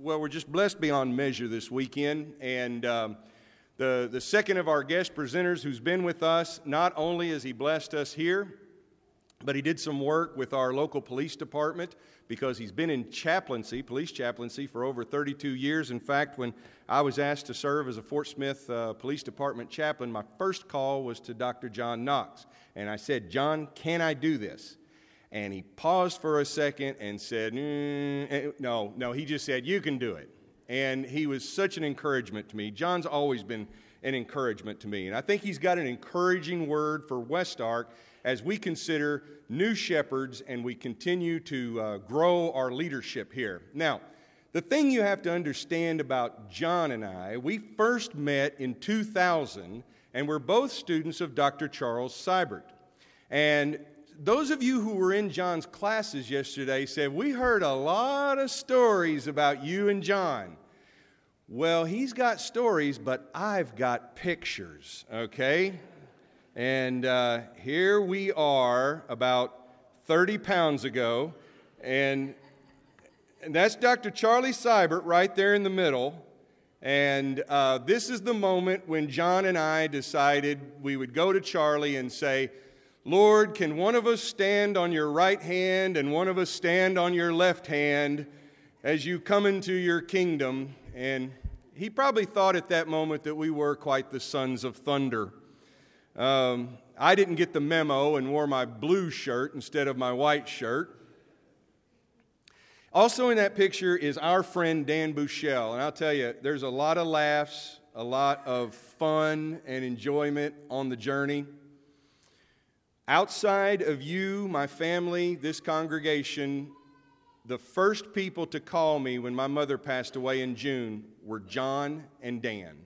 well, we're just blessed beyond measure this weekend. And um, the, the second of our guest presenters who's been with us, not only has he blessed us here, but he did some work with our local police department because he's been in chaplaincy, police chaplaincy, for over 32 years. In fact, when I was asked to serve as a Fort Smith uh, Police Department chaplain, my first call was to Dr. John Knox. And I said, John, can I do this? And he paused for a second and said, mm, eh, No, no, he just said, You can do it. And he was such an encouragement to me. John's always been an encouragement to me. And I think he's got an encouraging word for West Ark as we consider new shepherds and we continue to uh, grow our leadership here. Now, the thing you have to understand about John and I, we first met in 2000 and we're both students of Dr. Charles Siburt. And those of you who were in John's classes yesterday said, We heard a lot of stories about you and John. Well, he's got stories, but I've got pictures, okay? And uh, here we are about 30 pounds ago, and, and that's Dr. Charlie Siburt right there in the middle. And uh, this is the moment when John and I decided we would go to Charlie and say, Lord, can one of us stand on your right hand and one of us stand on your left hand as you come into your kingdom? And he probably thought at that moment that we were quite the sons of thunder. Um, I didn't get the memo and wore my blue shirt instead of my white shirt. Also, in that picture is our friend Dan Bouchel. And I'll tell you, there's a lot of laughs, a lot of fun and enjoyment on the journey. Outside of you, my family, this congregation, the first people to call me when my mother passed away in June were John and Dan.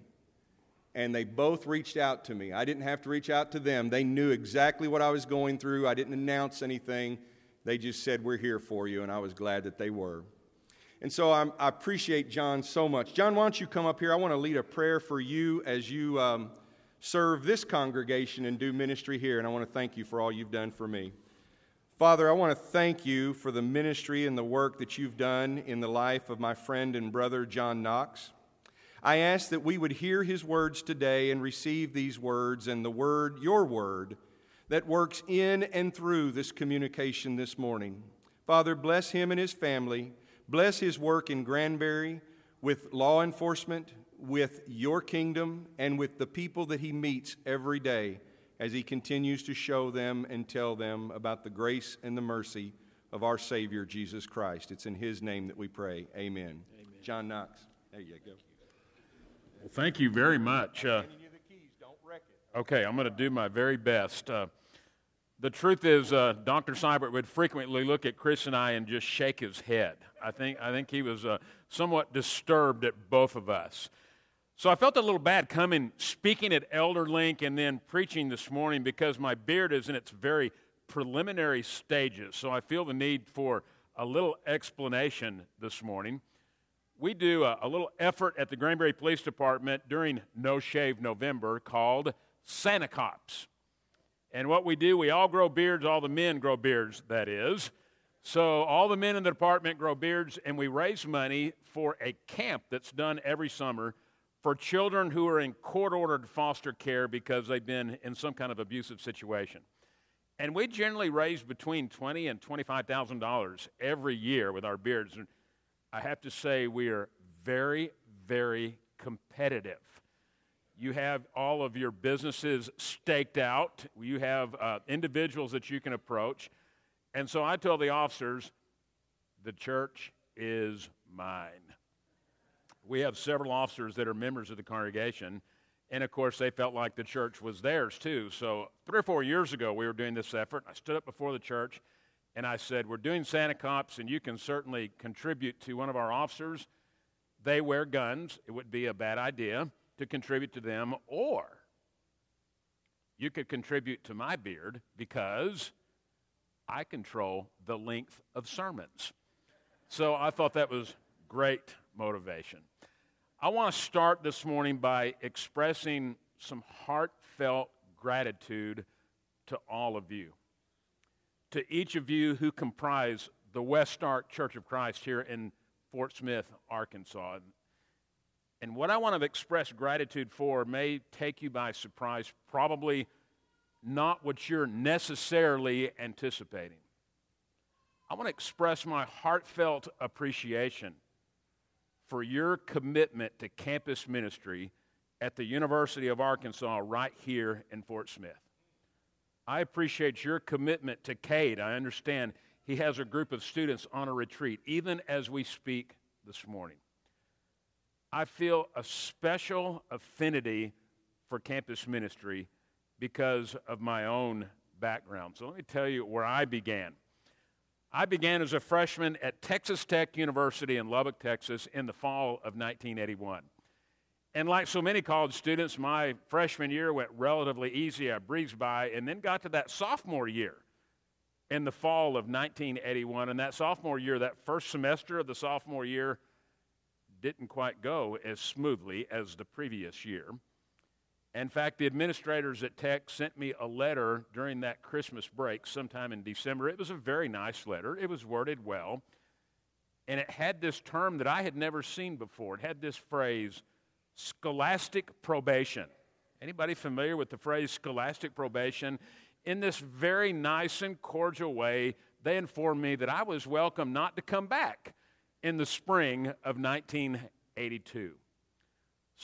And they both reached out to me. I didn't have to reach out to them. They knew exactly what I was going through. I didn't announce anything. They just said, We're here for you. And I was glad that they were. And so I'm, i appreciate John so much. John, why don't you come up here? I want to lead a prayer for you as you. Um, serve this congregation and do ministry here, and I want to thank you for all you've done for me. Father, I want to thank you for the ministry and the work that you've done in the life of my friend and brother John Knox. I ask that we would hear his words today and receive these words and the word, your word, that works in and through this communication this morning. Father, bless him and his family. Bless his work in Granbury with law enforcement, with your kingdom and with the people that he meets every day as he continues to show them and tell them about the grace and the mercy of our Savior, Jesus Christ. It's in his name that we pray. Amen. Amen. John Knox. There you go. Well, thank you very much. Uh, okay, I'm going to do my very best. Uh, the truth is, uh, Dr. Siburt would frequently look at Chris and I and just shake his head. I think, I think he was uh, somewhat disturbed at both of us. So I felt a little bad coming, speaking at Elder Link, and then preaching this morning because my beard is in its very preliminary stages. So I feel the need for a little explanation this morning. We do a, a little effort at the Granbury Police Department during No Shave November called Santa Cops. And what we do, we all grow beards, all the men grow beards, that is. So all the men in the department grow beards, and we raise money for a camp that's done every summer for children who are in court ordered foster care because they've been in some kind of abusive situation. And we generally raise between twenty and twenty-five thousand dollars every year with our beards. And I have to say we are very, very competitive. You have all of your businesses staked out. You have uh, individuals that you can approach. And so I tell the officers, the church is mine we have several officers that are members of the congregation. And of course, they felt like the church was theirs too. So, three or four years ago, we were doing this effort. I stood up before the church and I said, We're doing Santa Cops, and you can certainly contribute to one of our officers. They wear guns. It would be a bad idea to contribute to them, or you could contribute to my beard because I control the length of sermons. So, I thought that was great motivation. I want to start this morning by expressing some heartfelt gratitude to all of you, to each of you who comprise the West Ark Church of Christ here in Fort Smith, Arkansas. And what I want to express gratitude for may take you by surprise, probably not what you're necessarily anticipating. I want to express my heartfelt appreciation for your commitment to campus ministry at the University of Arkansas right here in Fort Smith. I appreciate your commitment to Cade. I understand he has a group of students on a retreat, even as we speak this morning. I feel a special affinity for campus ministry because of my own background. So let me tell you where I began. I began as a freshman at Texas Tech University in Lubbock, Texas, in the fall of 1981. And like so many college students, my freshman year went relatively easy. I breezed by and then got to that sophomore year in the fall of 1981. And that sophomore year, that first semester of the sophomore year, didn't quite go as smoothly as the previous year. In fact, the administrators at Tech sent me a letter during that Christmas break sometime in December. It was a very nice letter, it was worded well. And it had this term that I had never seen before. It had this phrase, scholastic probation. Anybody familiar with the phrase scholastic probation? In this very nice and cordial way, they informed me that I was welcome not to come back in the spring of 1982.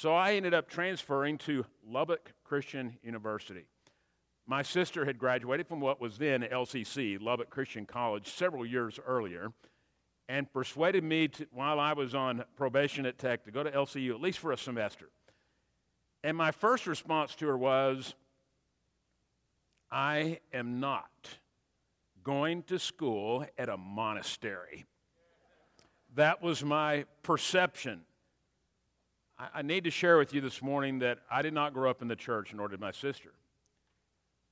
So I ended up transferring to Lubbock Christian University. My sister had graduated from what was then LCC, Lubbock Christian College, several years earlier, and persuaded me to, while I was on probation at Tech to go to LCU at least for a semester. And my first response to her was, I am not going to school at a monastery. That was my perception I, need to share with you this morning that I did not grow up in the church, nor did my sister.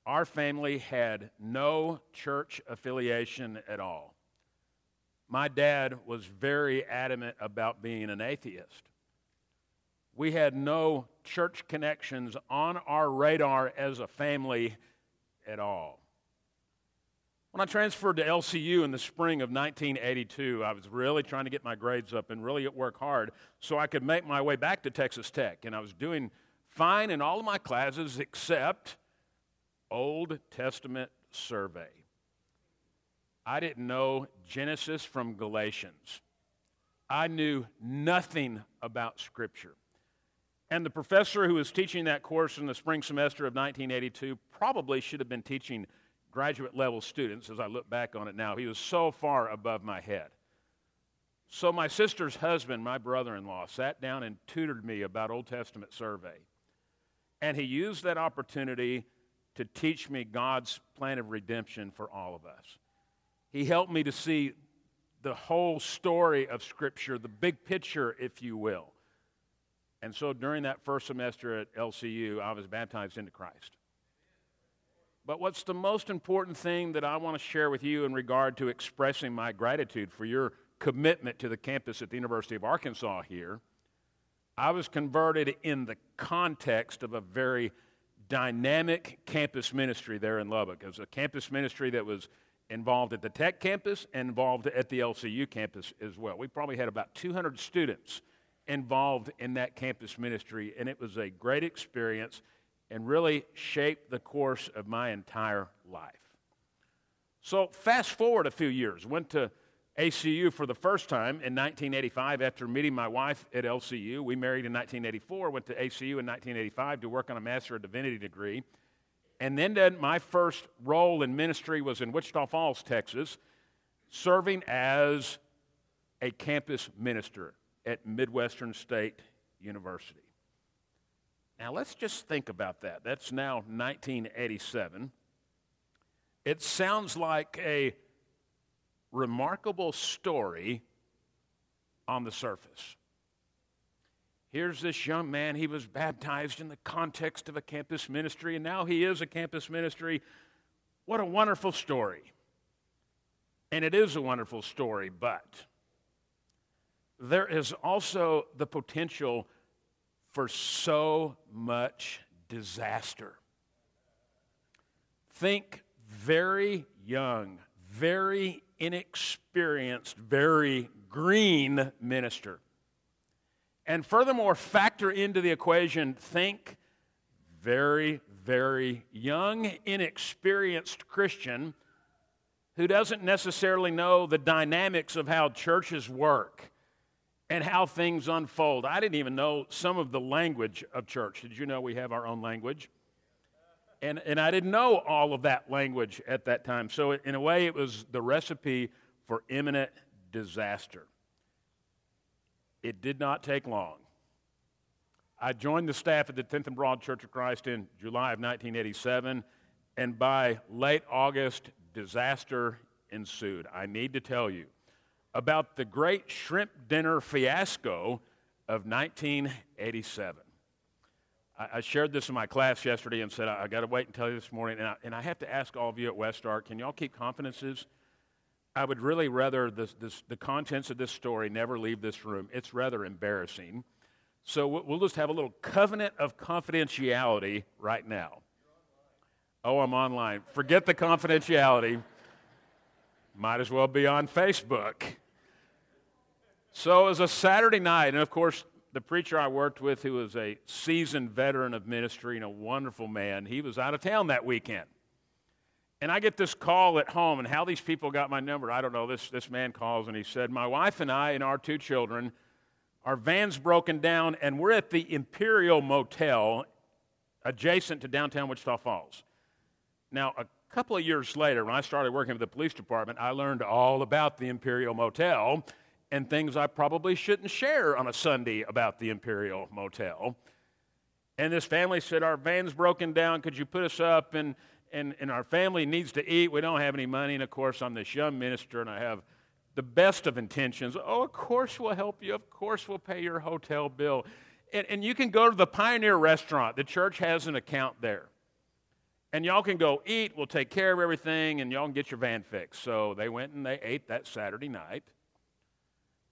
Our family had no church affiliation at all. My dad was very adamant about being an atheist. We had no church connections on our radar as a family at all. When I transferred to LCU in the spring of 1982, I was really trying to get my grades up and really work hard so I could make my way back to Texas Tech. And I was doing fine in all of my classes except Old Testament survey. I didn't know Genesis from Galatians. I knew nothing about Scripture. And the professor who was teaching that course in the spring semester of 1982 probably should have been teaching graduate level students as I look back on it now. He was so far above my head. So, my sister's husband, my brother in law, sat down and tutored me about Old Testament survey. And he used that opportunity to teach me God's plan of redemption for all of us. He helped me to see the whole story of Scripture, the big picture, if you will. And so during that first semester at LCU, I was baptized into Christ. But what's the most important thing that I want to share with you in regard to expressing my gratitude for your commitment to the campus at the University of Arkansas here? I was converted in the context of a very dynamic campus ministry there in Lubbock. It was a campus ministry that was involved at the Tech campus and involved at the LCU campus as well. We probably had about 200 students involved in that campus ministry, and it was a great experience and really shaped the course of my entire life. So, fast forward a few years, went to ACU for the first time in 1985 after meeting my wife at LCU. We married in 1984, went to ACU in 1985 to work on a Master of Divinity degree. And then, then my first role in ministry was in Wichita Falls, Texas, serving as a campus minister at Midwestern State University. Now, let's just think about that. That's now 1987. It sounds like a remarkable story on the surface. Here's this young man, he was baptized in the context of a campus ministry, and now he is a campus ministry. What a wonderful story. And it is a wonderful story, but there is also the potential for so much disaster. Think very young, very inexperienced, very green minister. And furthermore, factor into the equation think very, very young, inexperienced Christian who doesn't necessarily know the dynamics of how churches work and how things unfold. I didn't even know some of the language of church. Did you know we have our own language? And, and I didn't know all of that language at that time. So, in a way, it was the recipe for imminent disaster. It did not take long. I joined the staff at the 10th and Broad Church of Christ in July of 1987, and by late August, disaster ensued. I need to tell you about the great shrimp dinner fiasco of 1987. I, I shared this in my class yesterday and said, I, I got to wait you this morning. And I, and I have to ask all of you at West Ark can y'all keep confidences? I would really rather this, this, the contents of this story never leave this room. It's rather embarrassing. So we'll just have a little covenant of confidentiality right now. Oh, I'm online. Forget the confidentiality. Might as well be on Facebook. So it was a Saturday night, and of course, the preacher I worked with, who was a seasoned veteran of ministry and a wonderful man, he was out of town that weekend. And I get this call at home, and how these people got my number, I don't know. This, this man calls and he said, My wife and I and our two children, our van's broken down, and we're at the Imperial Motel adjacent to downtown Wichita Falls. Now, a couple of years later, when I started working with the police department, I learned all about the Imperial Motel and things I probably shouldn't share on a Sunday about the Imperial Motel. And this family said, Our van's broken down. Could you put us up? And, and, and our family needs to eat. We don't have any money. And of course, I'm this young minister and I have the best of intentions. Oh, of course, we'll help you. Of course, we'll pay your hotel bill. And, and you can go to the Pioneer Restaurant. The church has an account there and y'all can go eat. We'll take care of everything, and y'all can get your van fixed. So they went and they ate that Saturday night.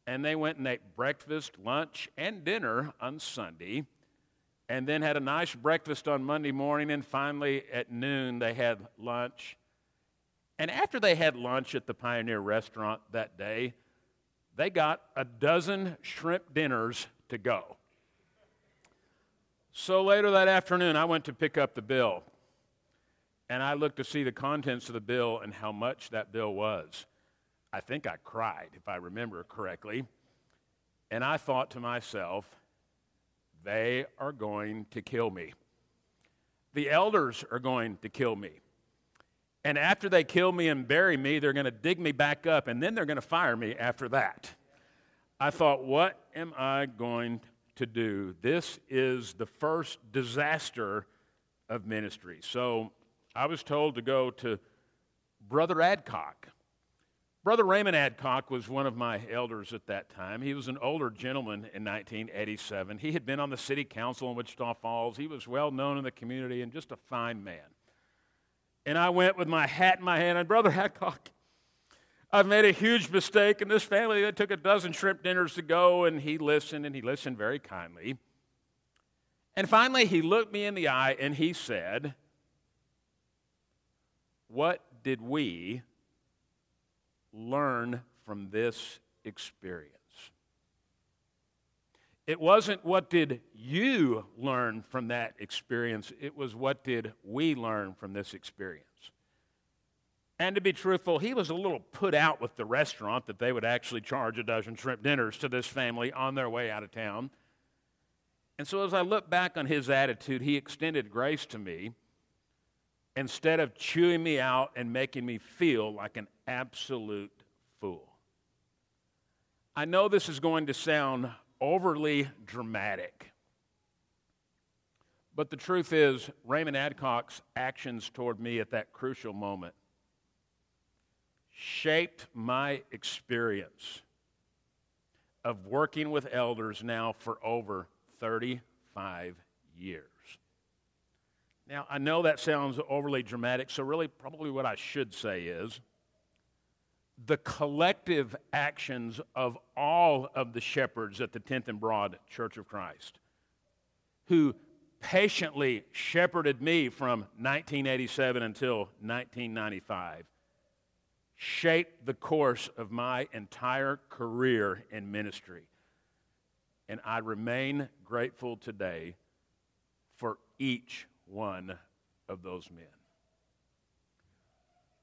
And they went and ate breakfast, lunch, and dinner on Sunday. And then had a nice breakfast on Monday morning. And finally, at noon, they had lunch. And after they had lunch at the Pioneer restaurant that day, they got a dozen shrimp dinners to go. So later that afternoon, I went to pick up the bill and I looked to see the contents of the bill and how much that bill was. I think I cried, if I remember correctly. And I thought to myself, they are going to kill me. The elders are going to kill me. And after they kill me and bury me, they're going to dig me back up, and then they're going to fire me after that. I thought, what am I going to do? This is the first disaster of ministry. So I was told to go to Brother Adcock. Brother Raymond Adcock was one of my elders at that time. He was an older gentleman in 1987. He had been on the city council in Wichita Falls. He was well known in the community and just a fine man. And I went with my hat in my hand, and Brother Adcock, I've made a huge mistake in this family. They took a dozen shrimp dinners to go, and he listened, and he listened very kindly. And finally, he looked me in the eye and he said, what did we learn from this experience? It wasn't what did you learn from that experience, it was what did we learn from this experience. And to be truthful, he was a little put out with the restaurant that they would actually charge a dozen shrimp dinners to this family on their way out of town. And so as I look back on his attitude, he extended grace to me instead of chewing me out and making me feel like an absolute fool. I know this is going to sound overly dramatic, but the truth is, Raymond Adcock's actions toward me at that crucial moment shaped my experience of working with elders now for over 35 years. Now, I know that sounds overly dramatic, so really, probably what I should say is the collective actions of all of the shepherds at the 10th and Broad Church of Christ who patiently shepherded me from 1987 until 1995 shaped the course of my entire career in ministry. And I remain grateful today for each one of those men.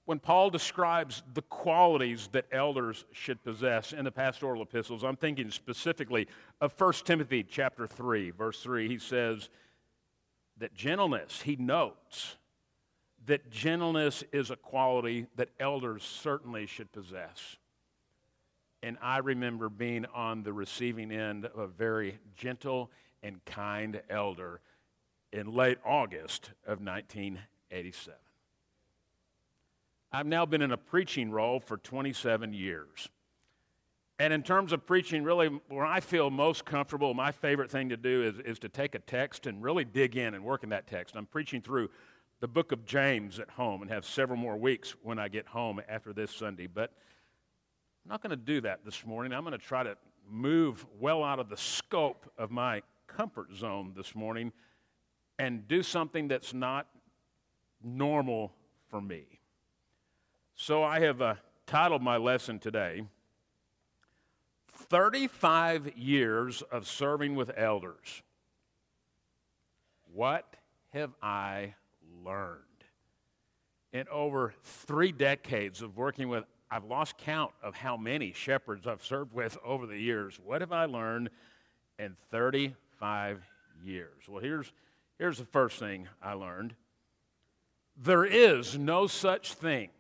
When Paul describes the qualities that elders should possess in the pastoral epistles, I'm thinking specifically of 1 Timothy chapter 3, verse 3. He says that gentleness, he notes that gentleness is a quality that elders certainly should possess. And I remember being on the receiving end of a very gentle and kind elder in late August of 1987. I've now been in a preaching role for 27 years. And in terms of preaching, really, where I feel most comfortable, my favorite thing to do is, is to take a text and really dig in and work in that text. I'm preaching through the book of James at home and have several more weeks when I get home after this Sunday. But I'm not going to do that this morning. I'm going to try to move well out of the scope of my comfort zone this morning and do something that's not normal for me. So I have uh, titled my lesson today 35 Years of Serving with Elders. What have I learned? In over three decades of working with, I've lost count of how many shepherds I've served with over the years. What have I learned in 35 years? Well, here's, here's the first thing I learned there is no such thing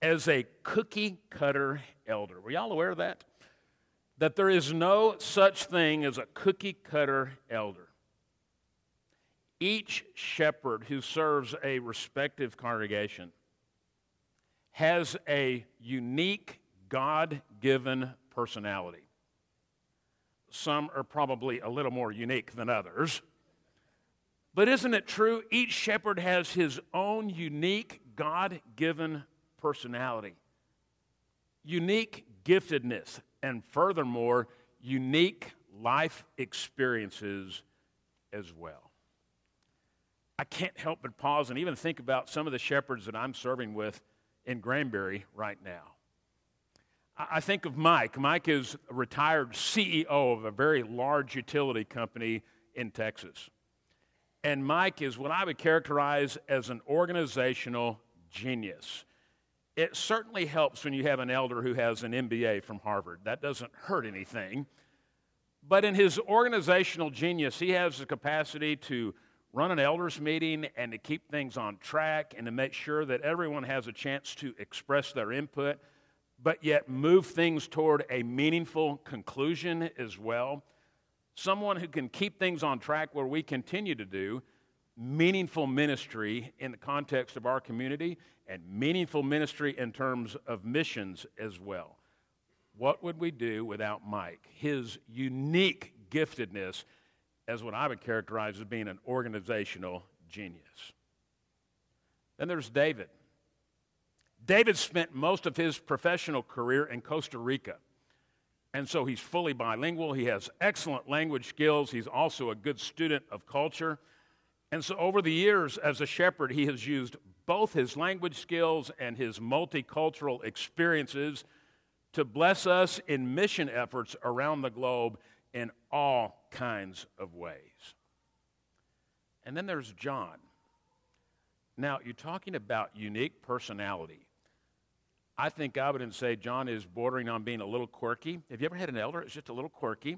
as a cookie cutter elder. Were y'all aware of that? That there is no such thing as a cookie cutter elder. Each shepherd who serves a respective congregation has a unique God given personality. Some are probably a little more unique than others. But isn't it true? Each shepherd has his own unique God given personality, unique giftedness, and furthermore, unique life experiences as well. I can't help but pause and even think about some of the shepherds that I'm serving with in Granbury right now. I think of Mike. Mike is a retired CEO of a very large utility company in Texas. And Mike is what I would characterize as an organizational genius. It certainly helps when you have an elder who has an MBA from Harvard. That doesn't hurt anything. But in his organizational genius, he has the capacity to run an elders meeting and to keep things on track and to make sure that everyone has a chance to express their input, but yet move things toward a meaningful conclusion as well. Someone who can keep things on track where we continue to do meaningful ministry in the context of our community and meaningful ministry in terms of missions as well. What would we do without Mike? His unique giftedness as what I would characterize as being an organizational genius. Then there's David. David spent most of his professional career in Costa Rica. And so he's fully bilingual. He has excellent language skills. He's also a good student of culture. And so, over the years, as a shepherd, he has used both his language skills and his multicultural experiences to bless us in mission efforts around the globe in all kinds of ways. And then there's John. Now, you're talking about unique personality. I think I would say John is bordering on being a little quirky. Have you ever had an elder? It's just a little quirky.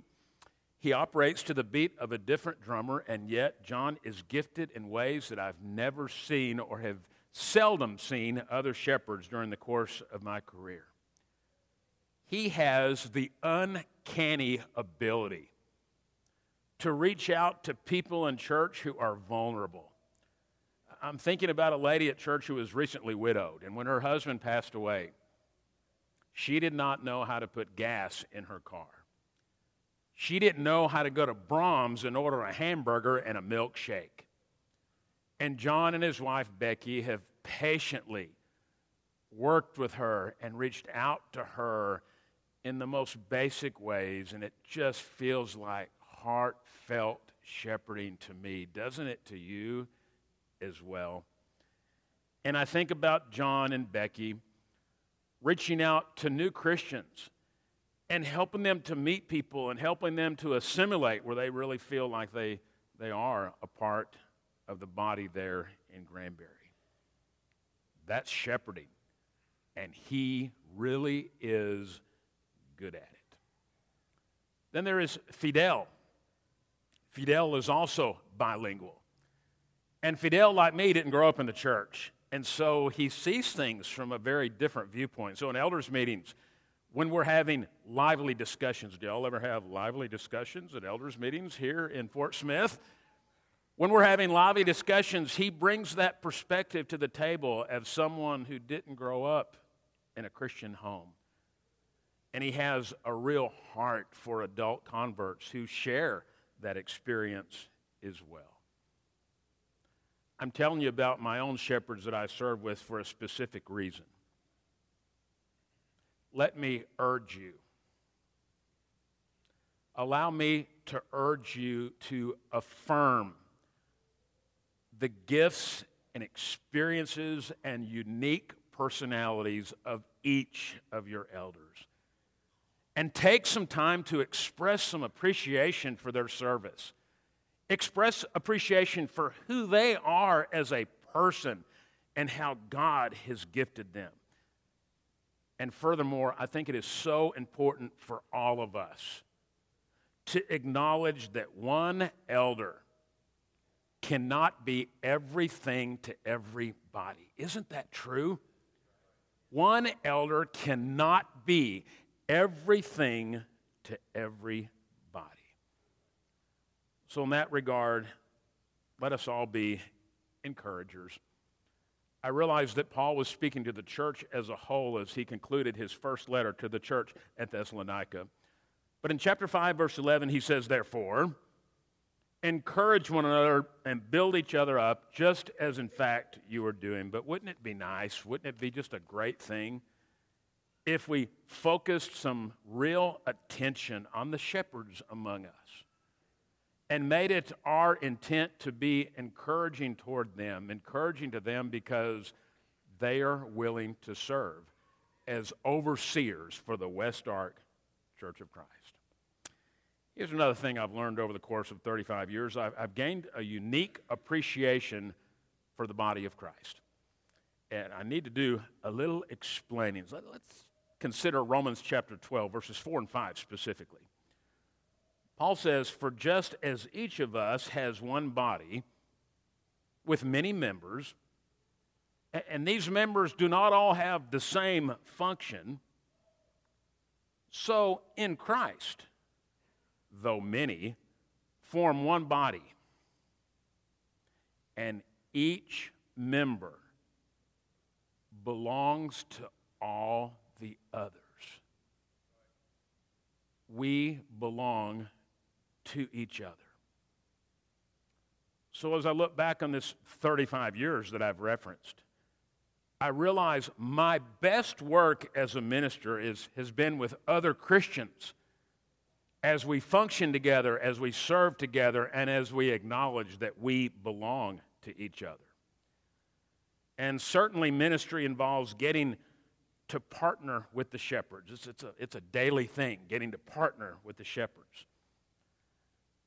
He operates to the beat of a different drummer, and yet John is gifted in ways that I've never seen or have seldom seen other shepherds during the course of my career. He has the uncanny ability to reach out to people in church who are vulnerable. I'm thinking about a lady at church who was recently widowed, and when her husband passed away, she did not know how to put gas in her car. She didn't know how to go to Braum's and order a hamburger and a milkshake. And John and his wife Becky have patiently worked with her and reached out to her in the most basic ways, and it just feels like heartfelt shepherding to me. Doesn't it to you as well? And I think about John and Becky, reaching out to new Christians and helping them to meet people and helping them to assimilate where they really feel like they, they are a part of the body there in Granbury. That's shepherding. And he really is good at it. Then there is Fidel. Fidel is also bilingual. And Fidel, like me, didn't grow up in the church. And so he sees things from a very different viewpoint. So in elders' meetings, when we're having lively discussions, do y'all ever have lively discussions at elders' meetings here in Fort Smith? When we're having lively discussions, he brings that perspective to the table as someone who didn't grow up in a Christian home. And he has a real heart for adult converts who share that experience as well. I'm telling you about my own shepherds that I serve with for a specific reason. Let me urge you. Allow me to urge you to affirm the gifts and experiences and unique personalities of each of your elders. And take some time to express some appreciation for their service express appreciation for who they are as a person and how God has gifted them. And furthermore, I think it is so important for all of us to acknowledge that one elder cannot be everything to everybody. Isn't that true? One elder cannot be everything to everybody. So, in that regard, let us all be encouragers. I realize that Paul was speaking to the church as a whole as he concluded his first letter to the church at Thessalonica. But in chapter 5, verse 11, he says, Therefore, encourage one another and build each other up, just as in fact you are doing. But wouldn't it be nice? Wouldn't it be just a great thing if we focused some real attention on the shepherds among us? And made it our intent to be encouraging toward them, encouraging to them because they are willing to serve as overseers for the West Ark Church of Christ. Here's another thing I've learned over the course of 35 years I've, I've gained a unique appreciation for the body of Christ. And I need to do a little explaining. Let, let's consider Romans chapter 12, verses 4 and 5 specifically. Paul says, For just as each of us has one body with many members, and these members do not all have the same function, so in Christ, though many, form one body, and each member belongs to all the others. We belong to each other. So, as I look back on this 35 years that I've referenced, I realize my best work as a minister is, has been with other Christians as we function together, as we serve together, and as we acknowledge that we belong to each other. And certainly, ministry involves getting to partner with the shepherds. It's, it's, a, it's a daily thing, getting to partner with the shepherds.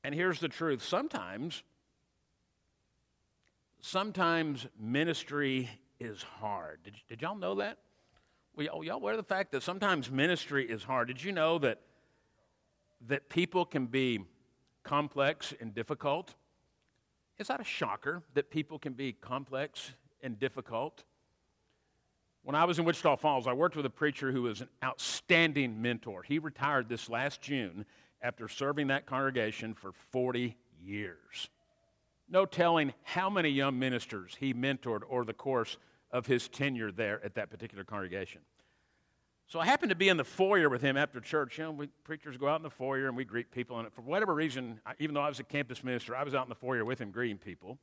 And here's the truth sometimes, sometimes ministry is hard. Did, did y'all know that? Well, y'all aware of the fact that sometimes ministry is hard? Did you know that, that people can be complex and difficult? Is that a shocker that people can be complex and difficult? When I was in Wichita Falls, I worked with a preacher who was an outstanding mentor. He retired this last June, after serving that congregation for 40 years. No telling how many young ministers he mentored over the course of his tenure there at that particular congregation. So I happened to be in the foyer with him after church. You know, we preachers go out in the foyer and we greet people. And for whatever reason, even though I was a campus minister, I was out in the foyer with him greeting people.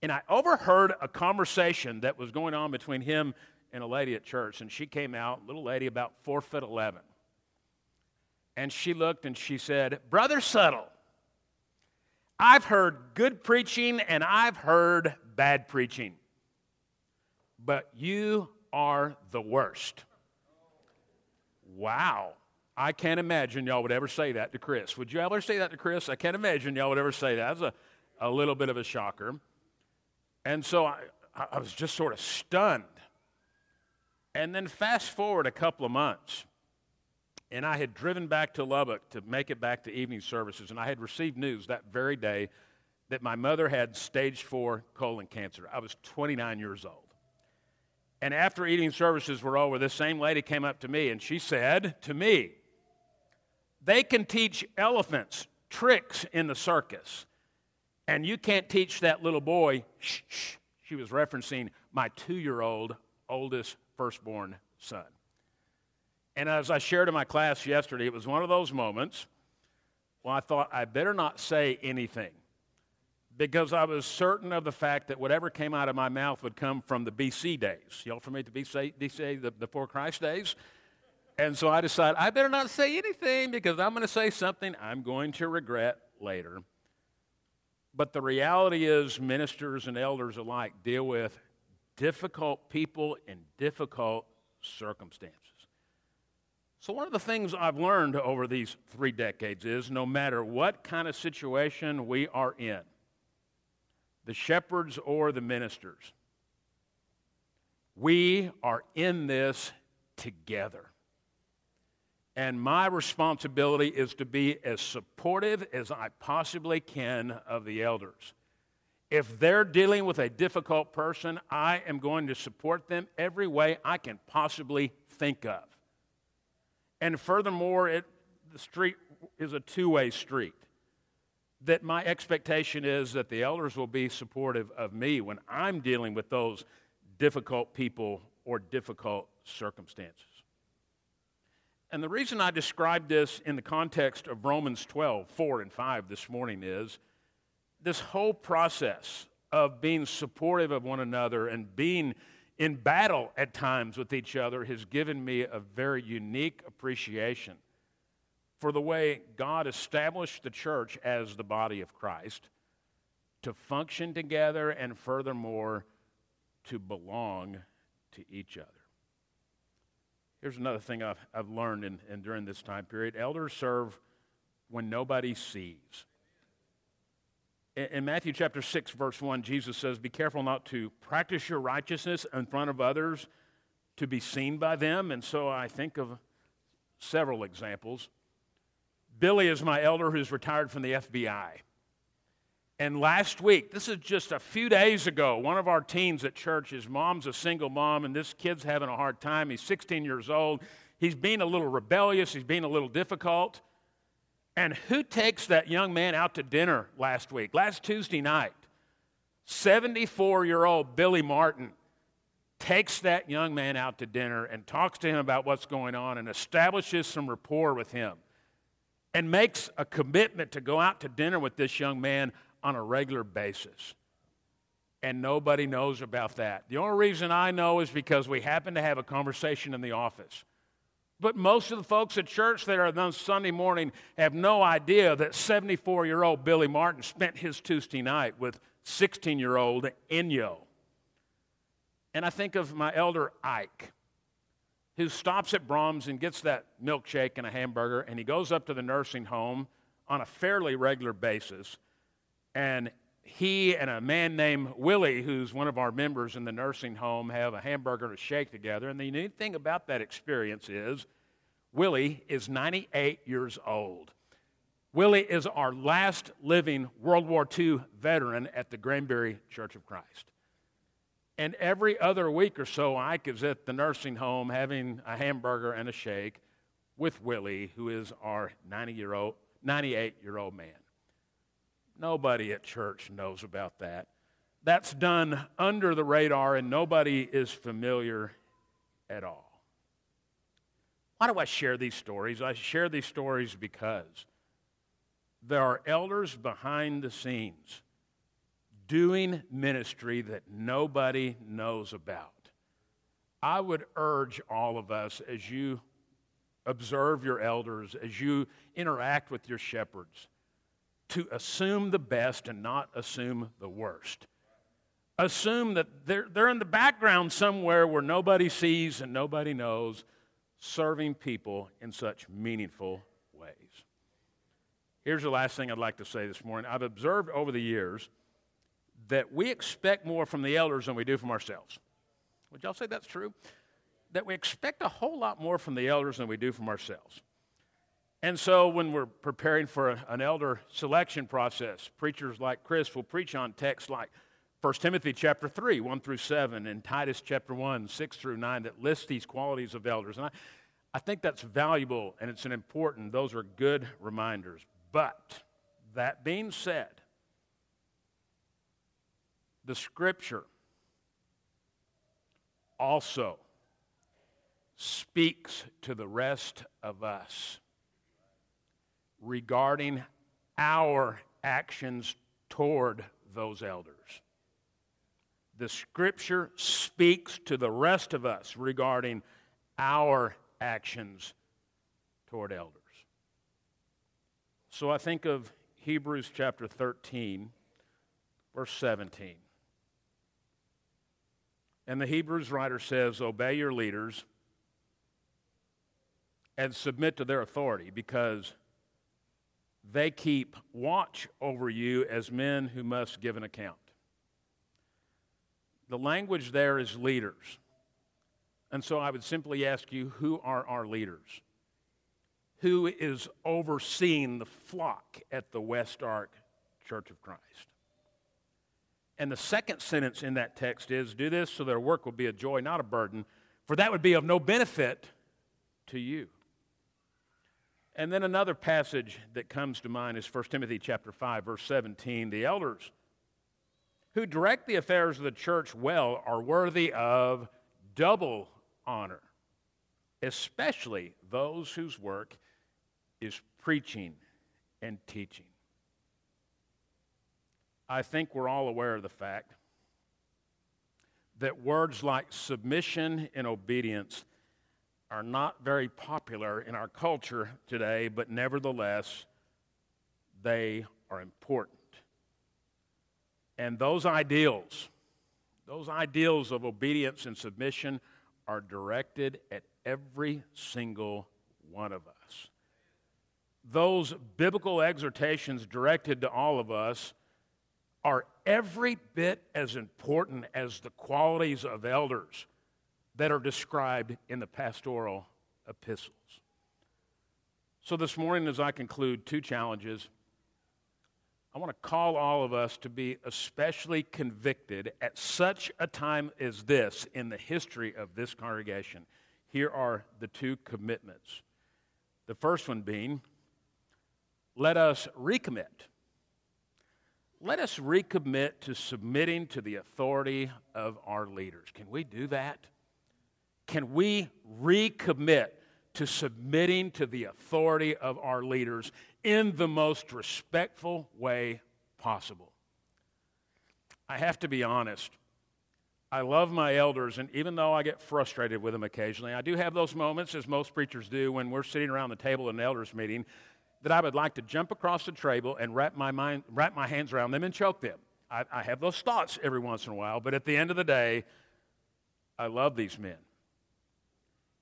And I overheard a conversation that was going on between him and a lady at church. And she came out, little lady about four foot eleven. And she looked and she said, Brother Subtle, I've heard good preaching and I've heard bad preaching, but you are the worst. wow. I can't imagine y'all would ever say that to Chris. Would you ever say that to Chris? I can't imagine y'all would ever say that. That's a, a little bit of a shocker. And so I, I was just sort of stunned. And then fast forward a couple of months, and I had driven back to Lubbock to make it back to evening services, and I had received news that very day that my mother had stage four colon cancer. I was 29 years old. And after evening services were over, this same lady came up to me and she said to me, They can teach elephants tricks in the circus, and you can't teach that little boy. Shh, shh. She was referencing my two year old oldest firstborn son. And as I shared in my class yesterday, it was one of those moments when I thought I better not say anything because I was certain of the fact that whatever came out of my mouth would come from the BC days. Y'all familiar with the BC, BC the before Christ days? And so I decided I better not say anything because I'm going to say something I'm going to regret later. But the reality is, ministers and elders alike deal with difficult people in difficult circumstances. So, one of the things I've learned over these three decades is no matter what kind of situation we are in, the shepherds or the ministers, we are in this together. And my responsibility is to be as supportive as I possibly can of the elders. If they're dealing with a difficult person, I am going to support them every way I can possibly think of. And furthermore, it, the street is a two way street. That my expectation is that the elders will be supportive of me when I'm dealing with those difficult people or difficult circumstances. And the reason I describe this in the context of Romans 12, 4 and 5 this morning is this whole process of being supportive of one another and being in battle at times with each other has given me a very unique appreciation for the way God established the church as the body of Christ to function together and furthermore to belong to each other. Here's another thing I've, I've learned in, in during this time period elders serve when nobody sees in Matthew chapter 6, verse 1, Jesus says, Be careful not to practice your righteousness in front of others to be seen by them. And so I think of several examples. Billy is my elder who's retired from the FBI. And last week, this is just a few days ago, one of our teens at church, his mom's a single mom, and this kid's having a hard time. He's 16 years old. He's being a little rebellious, he's being a little difficult. And who takes that young man out to dinner last week, last Tuesday night? 74 year old Billy Martin takes that young man out to dinner and talks to him about what's going on and establishes some rapport with him and makes a commitment to go out to dinner with this young man on a regular basis. And nobody knows about that. The only reason I know is because we happen to have a conversation in the office. But most of the folks at church that are on Sunday morning have no idea that 74 year old Billy Martin spent his Tuesday night with 16 year old Enyo. And I think of my elder Ike, who stops at Braum's and gets that milkshake and a hamburger, and he goes up to the nursing home on a fairly regular basis. And he and a man named Willie, who's one of our members in the nursing home, have a hamburger and a shake together. And the neat thing about that experience is Willie is 98 years old. Willie is our last living World War II veteran at the Granbury Church of Christ. And every other week or so, Ike is at the nursing home having a hamburger and a shake with Willie, who is our 90 year old, 98 year old man. Nobody at church knows about that. That's done under the radar, and nobody is familiar at all. Why do I share these stories? I share these stories because there are elders behind the scenes doing ministry that nobody knows about. I would urge all of us as you observe your elders, as you interact with your shepherds, to assume the best and not assume the worst. Assume that they're, they're in the background somewhere where nobody sees and nobody knows, serving people in such meaningful ways. Here's the last thing I'd like to say this morning. I've observed over the years that we expect more from the elders than we do from ourselves. Would y'all say that's true? That we expect a whole lot more from the elders than we do from ourselves. And so, when we're preparing for an elder selection process, preachers like Chris will preach on texts like 1 Timothy chapter 3, 1 through 7, and Titus chapter 1, 6 through 9, that list these qualities of elders. And I, I think that's valuable and it's an important, those are good reminders. But that being said, the scripture also speaks to the rest of us regarding our actions toward those elders. The scripture speaks to the rest of us regarding our actions toward elders. So I think of Hebrews chapter 13, verse 17. And the Hebrews writer says, Obey your leaders and submit to their authority because they keep watch over you as men who must give an account. The language there is leaders. And so I would simply ask you who are our leaders? Who is overseeing the flock at the West Ark Church of Christ? And the second sentence in that text is do this so their work will be a joy, not a burden, for that would be of no benefit to you. And then another passage that comes to mind is 1 Timothy chapter 5 verse 17. The elders who direct the affairs of the church well are worthy of double honor, especially those whose work is preaching and teaching. I think we're all aware of the fact that words like submission and obedience are not very popular in our culture today, but nevertheless, they are important. And those ideals, those ideals of obedience and submission, are directed at every single one of us. Those biblical exhortations directed to all of us are every bit as important as the qualities of elders that are described in the pastoral epistles. So, this morning, as I conclude, two challenges. I want to call all of us to be especially convicted at such a time as this in the history of this congregation. Here are the two commitments. The first one being, let us recommit. Let us recommit to submitting to the authority of our leaders. Can we do that? Can we recommit to submitting to the authority of our leaders in the most respectful way possible? I have to be honest. I love my elders, and even though I get frustrated with them occasionally, I do have those moments, as most preachers do, when we're sitting around the table in an elders meeting, that I would like to jump across the table and wrap my, mind, wrap my hands around them and choke them. I, I have those thoughts every once in a while, but at the end of the day, I love these men.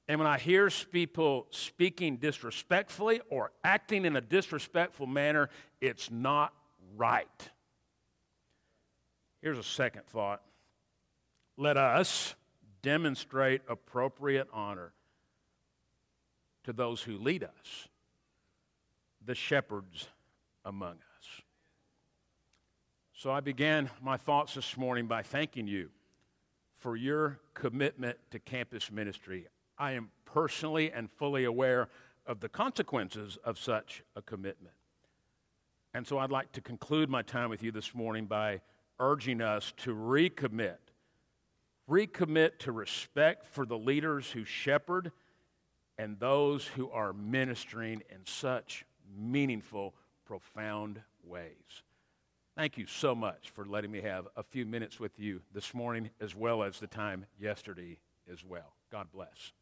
And when I hear people speaking disrespectfully or acting in a disrespectful manner, it's not right. Here's a second thought let us demonstrate appropriate honor to those who lead us, the shepherds among us. So I began my thoughts this morning by thanking you for your commitment to campus ministry. I am personally and fully aware of the consequences of such a commitment. And so I'd like to conclude my time with you this morning by urging us to recommit. Recommit to respect for the leaders who shepherd and those who are ministering in such meaningful, profound ways. Thank you so much for letting me have a few minutes with you this morning, as well as the time yesterday as well. God bless.